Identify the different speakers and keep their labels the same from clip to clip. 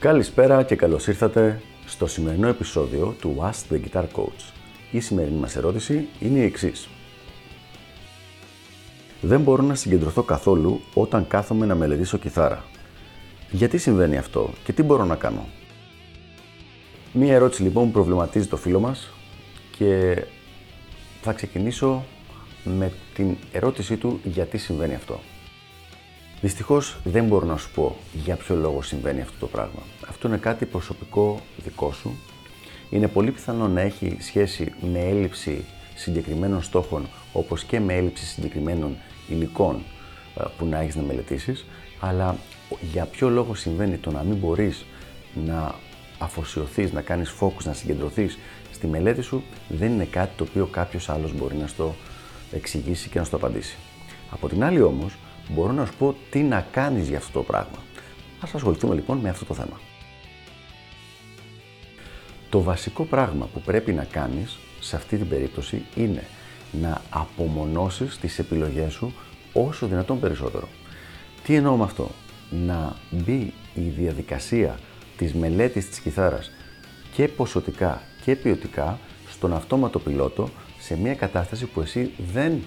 Speaker 1: Καλησπέρα και καλώς ήρθατε στο σημερινό επεισόδιο του Ask the Guitar Coach. Η σημερινή μας ερώτηση είναι η εξής. Δεν μπορώ να συγκεντρωθώ καθόλου όταν κάθομαι να μελετήσω κιθάρα. Γιατί συμβαίνει αυτό και τι μπορώ να κάνω; Μία ερώτηση λοιπόν που προβληματίζει το φίλο μας και θα ξεκινήσω με την ερώτησή του γιατί συμβαίνει αυτό. Δυστυχώς δεν μπορώ να σου πω για ποιο λόγο συμβαίνει αυτό το πράγμα. Αυτό είναι κάτι προσωπικό δικό σου. Είναι πολύ πιθανό να έχει σχέση με έλλειψη συγκεκριμένων στόχων όπως και με έλλειψη συγκεκριμένων υλικών ε, που να έχεις να μελετήσεις αλλά για ποιο λόγο συμβαίνει το να μην μπορείς να αφοσιωθείς, να κάνεις focus, να συγκεντρωθείς στη μελέτη σου δεν είναι κάτι το οποίο κάποιος άλλος μπορεί να στο εξηγήσει και να στο απαντήσει. Από την άλλη όμως μπορώ να σου πω τι να κάνεις για αυτό το πράγμα. Ας ασχοληθούμε λοιπόν με αυτό το θέμα. Το βασικό πράγμα που πρέπει να κάνεις σε αυτή την περίπτωση είναι να απομονώσεις τις επιλογές σου όσο δυνατόν περισσότερο. Τι εννοώ με αυτό; Να μπει η διαδικασία της μελέτης της κιθάρας και ποσοτικά και ποιοτικά στον αυτόματο πιλότο σε μια κατάσταση που εσύ δεν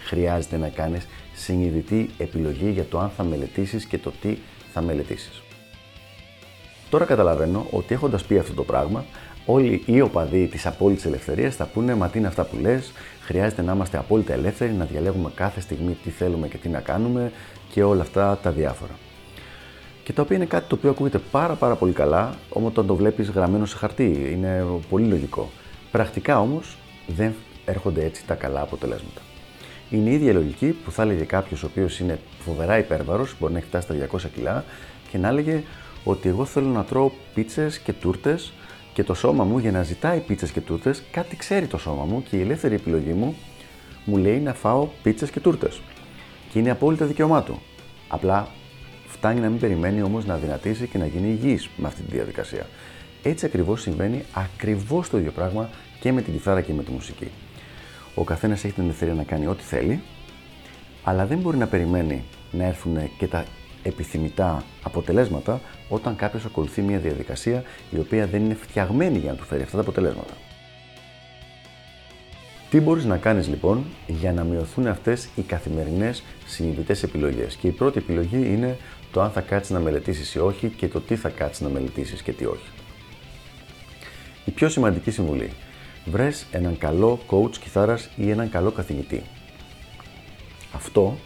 Speaker 1: χρειάζεται να κάνεις συνειδητή επιλογή για το αν θα μελετήσεις και το τι θα μελετήσεις. Τώρα καταλαβαίνω ότι έχοντας πει αυτό το πράγμα, όλοι οι οπαδοί της απόλυτης ελευθερίας θα πούνε «Μα τι είναι αυτά που λες, χρειάζεται να είμαστε απόλυτα ελεύθεροι, να διαλέγουμε κάθε στιγμή τι θέλουμε και τι να κάνουμε και όλα αυτά τα διάφορα». Και τα οποία είναι κάτι το οποίο ακούγεται πάρα πάρα πολύ καλά, όμως όταν το βλέπεις γραμμένο σε χαρτί, είναι πολύ λογικό. Πρακτικά όμως δεν έρχονται έτσι τα καλά αποτελέσματα. Είναι η ίδια λογική που θα έλεγε κάποιος ο οποίος είναι φοβερά υπέρβαρος, μπορεί να έχει φτάσει στα 200 κιλά και να έλεγε ότι εγώ θέλω να τρώω πίτσες και τούρτες και το σώμα μου για να ζητάει πίτσες και τούρτες, κάτι ξέρει το σώμα μου και η ελεύθερη επιλογή μου μου λέει να φάω πίτσες και τούρτες. Και είναι απόλυτα δικαίωμά του. Απλά φτάνει να μην περιμένει όμως να δυνατήσει και να γίνει υγιής με αυτή τη διαδικασία. Έτσι ακριβώς συμβαίνει ακριβώς το ίδιο πράγμα και με την κιθάρα και με τη μουσική. Ο καθένας έχει την ελευθερία να κάνει ό,τι θέλει, αλλά δεν μπορεί να περιμένει να έρθουν και τα επιθυμητά αποτελέσματα όταν κάποιος ακολουθεί μια διαδικασία η οποία δεν είναι φτιαγμένη για να του φέρει αυτά τα αποτελέσματα. Τι μπορείς να κάνεις λοιπόν για να μειωθούν αυτές οι καθημερινές συνειδητές επιλογές; Και η πρώτη επιλογή είναι το αν θα κάτσεις να μελετήσεις ή όχι και το τι θα κάτσεις να μελετήσεις και τι όχι. Η πιο σημαντική συμβουλή βρες έναν καλό coach κιθάρας ή έναν καλό καθηγητή. Αυτό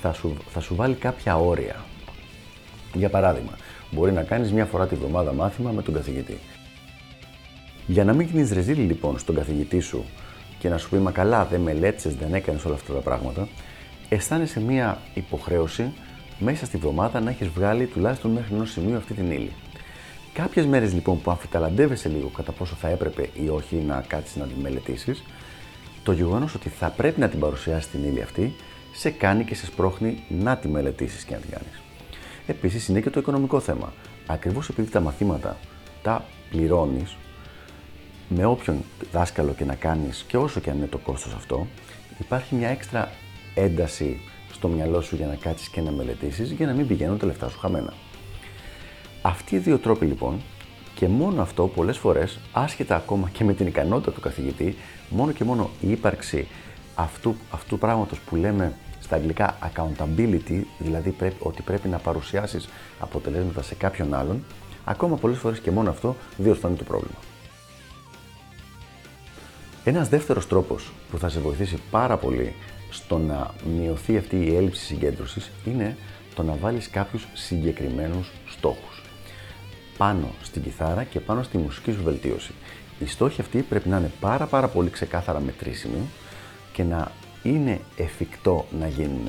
Speaker 1: θα σου, θα σου βάλει κάποια όρια. Για παράδειγμα, μπορεί να κάνεις μια φορά τη βδομάδα μάθημα με τον καθηγητή. Για να μην γίνεις ρεζίλη λοιπόν στον καθηγητή σου και να σου πει «Μα καλά, δεν μελέτησες, δεν έκανες όλα αυτά τα πράγματα», αισθάνεσαι μια υποχρέωση μέσα στη βδομάδα να έχεις βγάλει τουλάχιστον μέχρι ενός σημείο αυτή την ύλη. Κάποιες μέρες λοιπόν που αμφιταλαντεύεσαι λίγο κατά πόσο θα έπρεπε ή όχι να κάτσεις να τη μελετήσεις, το γεγονός ότι θα πρέπει να την παρουσιάσεις την ύλη αυτή σε κάνει και σε σπρώχνει να τη μελετήσεις και να την κάνεις. Επίσης είναι και το οικονομικό θέμα. Ακριβώς επειδή τα μαθήματα τα πληρώνεις με όποιον δάσκαλο και να κάνεις και όσο και αν είναι το κόστος αυτό, υπάρχει μια έξτρα ένταση στο μυαλό σου για να κάτσεις και να μελετήσεις για να μην πηγαίνουν τα λεφτά σου χαμένα. Αυτοί οι δύο τρόποι λοιπόν και μόνο αυτό πολλές φορές, άσχετα ακόμα και με την ικανότητα του καθηγητή, μόνο και μόνο η ύπαρξη αυτού, αυτού πράγματος που λέμε στα αγγλικά accountability, δηλαδή πρέπει, ότι πρέπει να παρουσιάσεις αποτελέσματα σε κάποιον άλλον, ακόμα πολλές φορές και μόνο αυτό διορθώνει το πρόβλημα. Ένας δεύτερος τρόπος που θα σε βοηθήσει πάρα πολύ στο να μειωθεί αυτή η έλλειψη συγκέντρωσης είναι το να βάλεις κάποιους συγκεκριμένους στόχους πάνω στην κιθάρα και πάνω στη μουσική σου βελτίωση. Οι στόχοι αυτοί πρέπει να είναι πάρα πάρα πολύ ξεκάθαρα μετρήσιμοι και να είναι εφικτό να γίνουν.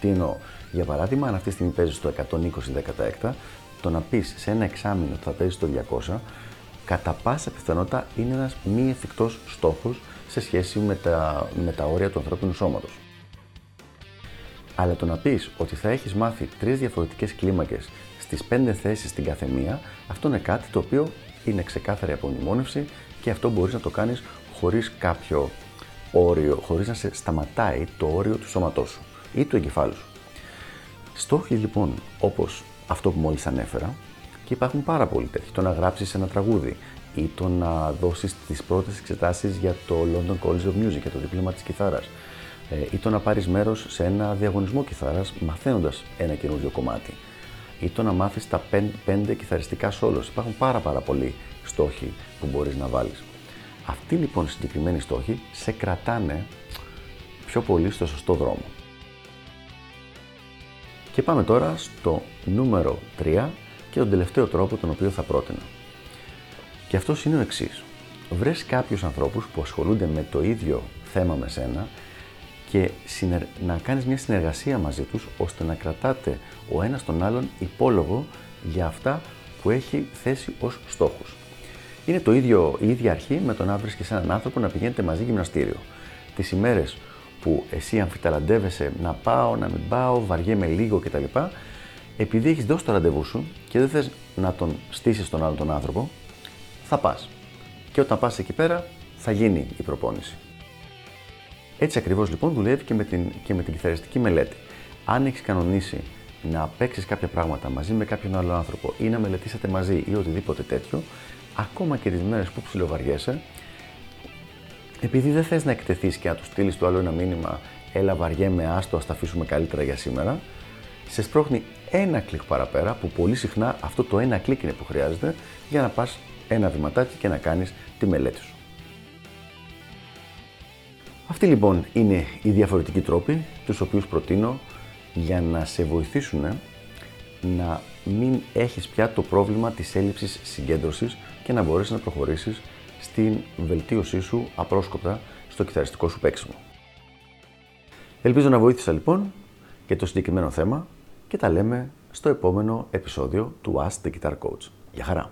Speaker 1: Τι εννοώ, για παράδειγμα, αν αυτή τη στιγμή παίζεις στο 120 το να πεις σε ένα εξάμεινο ότι θα παίζεις στο 200, κατά πάσα πιθανότητα είναι ένας μη εφικτός στόχος σε σχέση με τα, με τα όρια του ανθρώπινου σώματος. Αλλά το να πεις ότι θα έχεις μάθει τρεις διαφορετικές κλίμακες στις πέντε θέσεις στην καθεμία, αυτό είναι κάτι το οποίο είναι ξεκάθαρη απομνημόνευση και αυτό μπορείς να το κάνεις χωρίς κάποιο όριο, χωρίς να σε σταματάει το όριο του σώματός σου ή του εγκεφάλου σου. Στόχοι λοιπόν όπως αυτό που μόλις ανέφερα και υπάρχουν πάρα πολλοί τέτοιοι. Το να γράψεις ένα τραγούδι ή το να δώσεις τις πρώτες εξετάσεις για το London College of Music, για το δίπλωμα της κιθάρας ε, ή το να πάρεις μέρος σε ένα διαγωνισμό κιθάρας μαθαίνοντας ένα καινούριο κομμάτι ή το να μάθεις τα πέντε κιθαριστικά σόλος. Υπάρχουν πάρα πάρα πολλοί στόχοι που μπορείς να βάλεις. Αυτοί λοιπόν οι συγκεκριμένοι στόχοι σε κρατάνε πιο πολύ στο σωστό δρόμο. Και πάμε τώρα στο νούμερο 3 και τον τελευταίο τρόπο τον οποίο θα πρότεινα. Και αυτός είναι ο εξής. Βρες κάποιους ανθρώπους που ασχολούνται με το ίδιο θέμα με σένα και να κάνεις μια συνεργασία μαζί τους ώστε να κρατάτε ο ένας τον άλλον υπόλογο για αυτά που έχει θέσει ως στόχους. Είναι το ίδιο, η ίδια αρχή με το να βρίσκεις έναν άνθρωπο να πηγαίνετε μαζί γυμναστήριο. Τις ημέρες που εσύ αμφιταλαντεύεσαι να πάω, να μην πάω, βαριέμαι λίγο κτλ. Επειδή έχεις δώσει το ραντεβού σου και δεν θες να τον στήσεις τον άλλον τον άνθρωπο, θα πας. Και όταν πας εκεί πέρα, θα γίνει η προπόνηση. Έτσι ακριβώς λοιπόν δουλεύει και με την, και με την κιθαριστική μελέτη. Αν έχεις κανονίσει να παίξεις κάποια πράγματα μαζί με κάποιον άλλο άνθρωπο ή να μελετήσετε μαζί ή οτιδήποτε τέτοιο, ακόμα και τις μέρες που ψιλοβαριέσαι, επειδή δεν θες να εκτεθείς και να τους στείλεις το άλλο ένα μήνυμα, έλα βαριέμαι, άστο, ας τα αφήσουμε καλύτερα για σήμερα, σε σπρώχνει ένα κλικ παραπέρα, που πολύ συχνά αυτό το ένα κλικ είναι που χρειάζεται για να πας ένα βηματάκι και να κάνεις τη μελέτη σου. Αυτοί λοιπόν είναι οι διαφορετικοί τρόποι τους οποίους προτείνω για να σε βοηθήσουν να μην έχεις πια το πρόβλημα της έλλειψης συγκέντρωσης και να μπορέσεις να προχωρήσεις στην βελτίωσή σου απρόσκοπτα στο κιθαριστικό σου παίξιμο. Ελπίζω να βοήθησα λοιπόν για το συγκεκριμένο θέμα και τα λέμε στο επόμενο επεισόδιο του Ask the Guitar Coach. Γεια χαρά!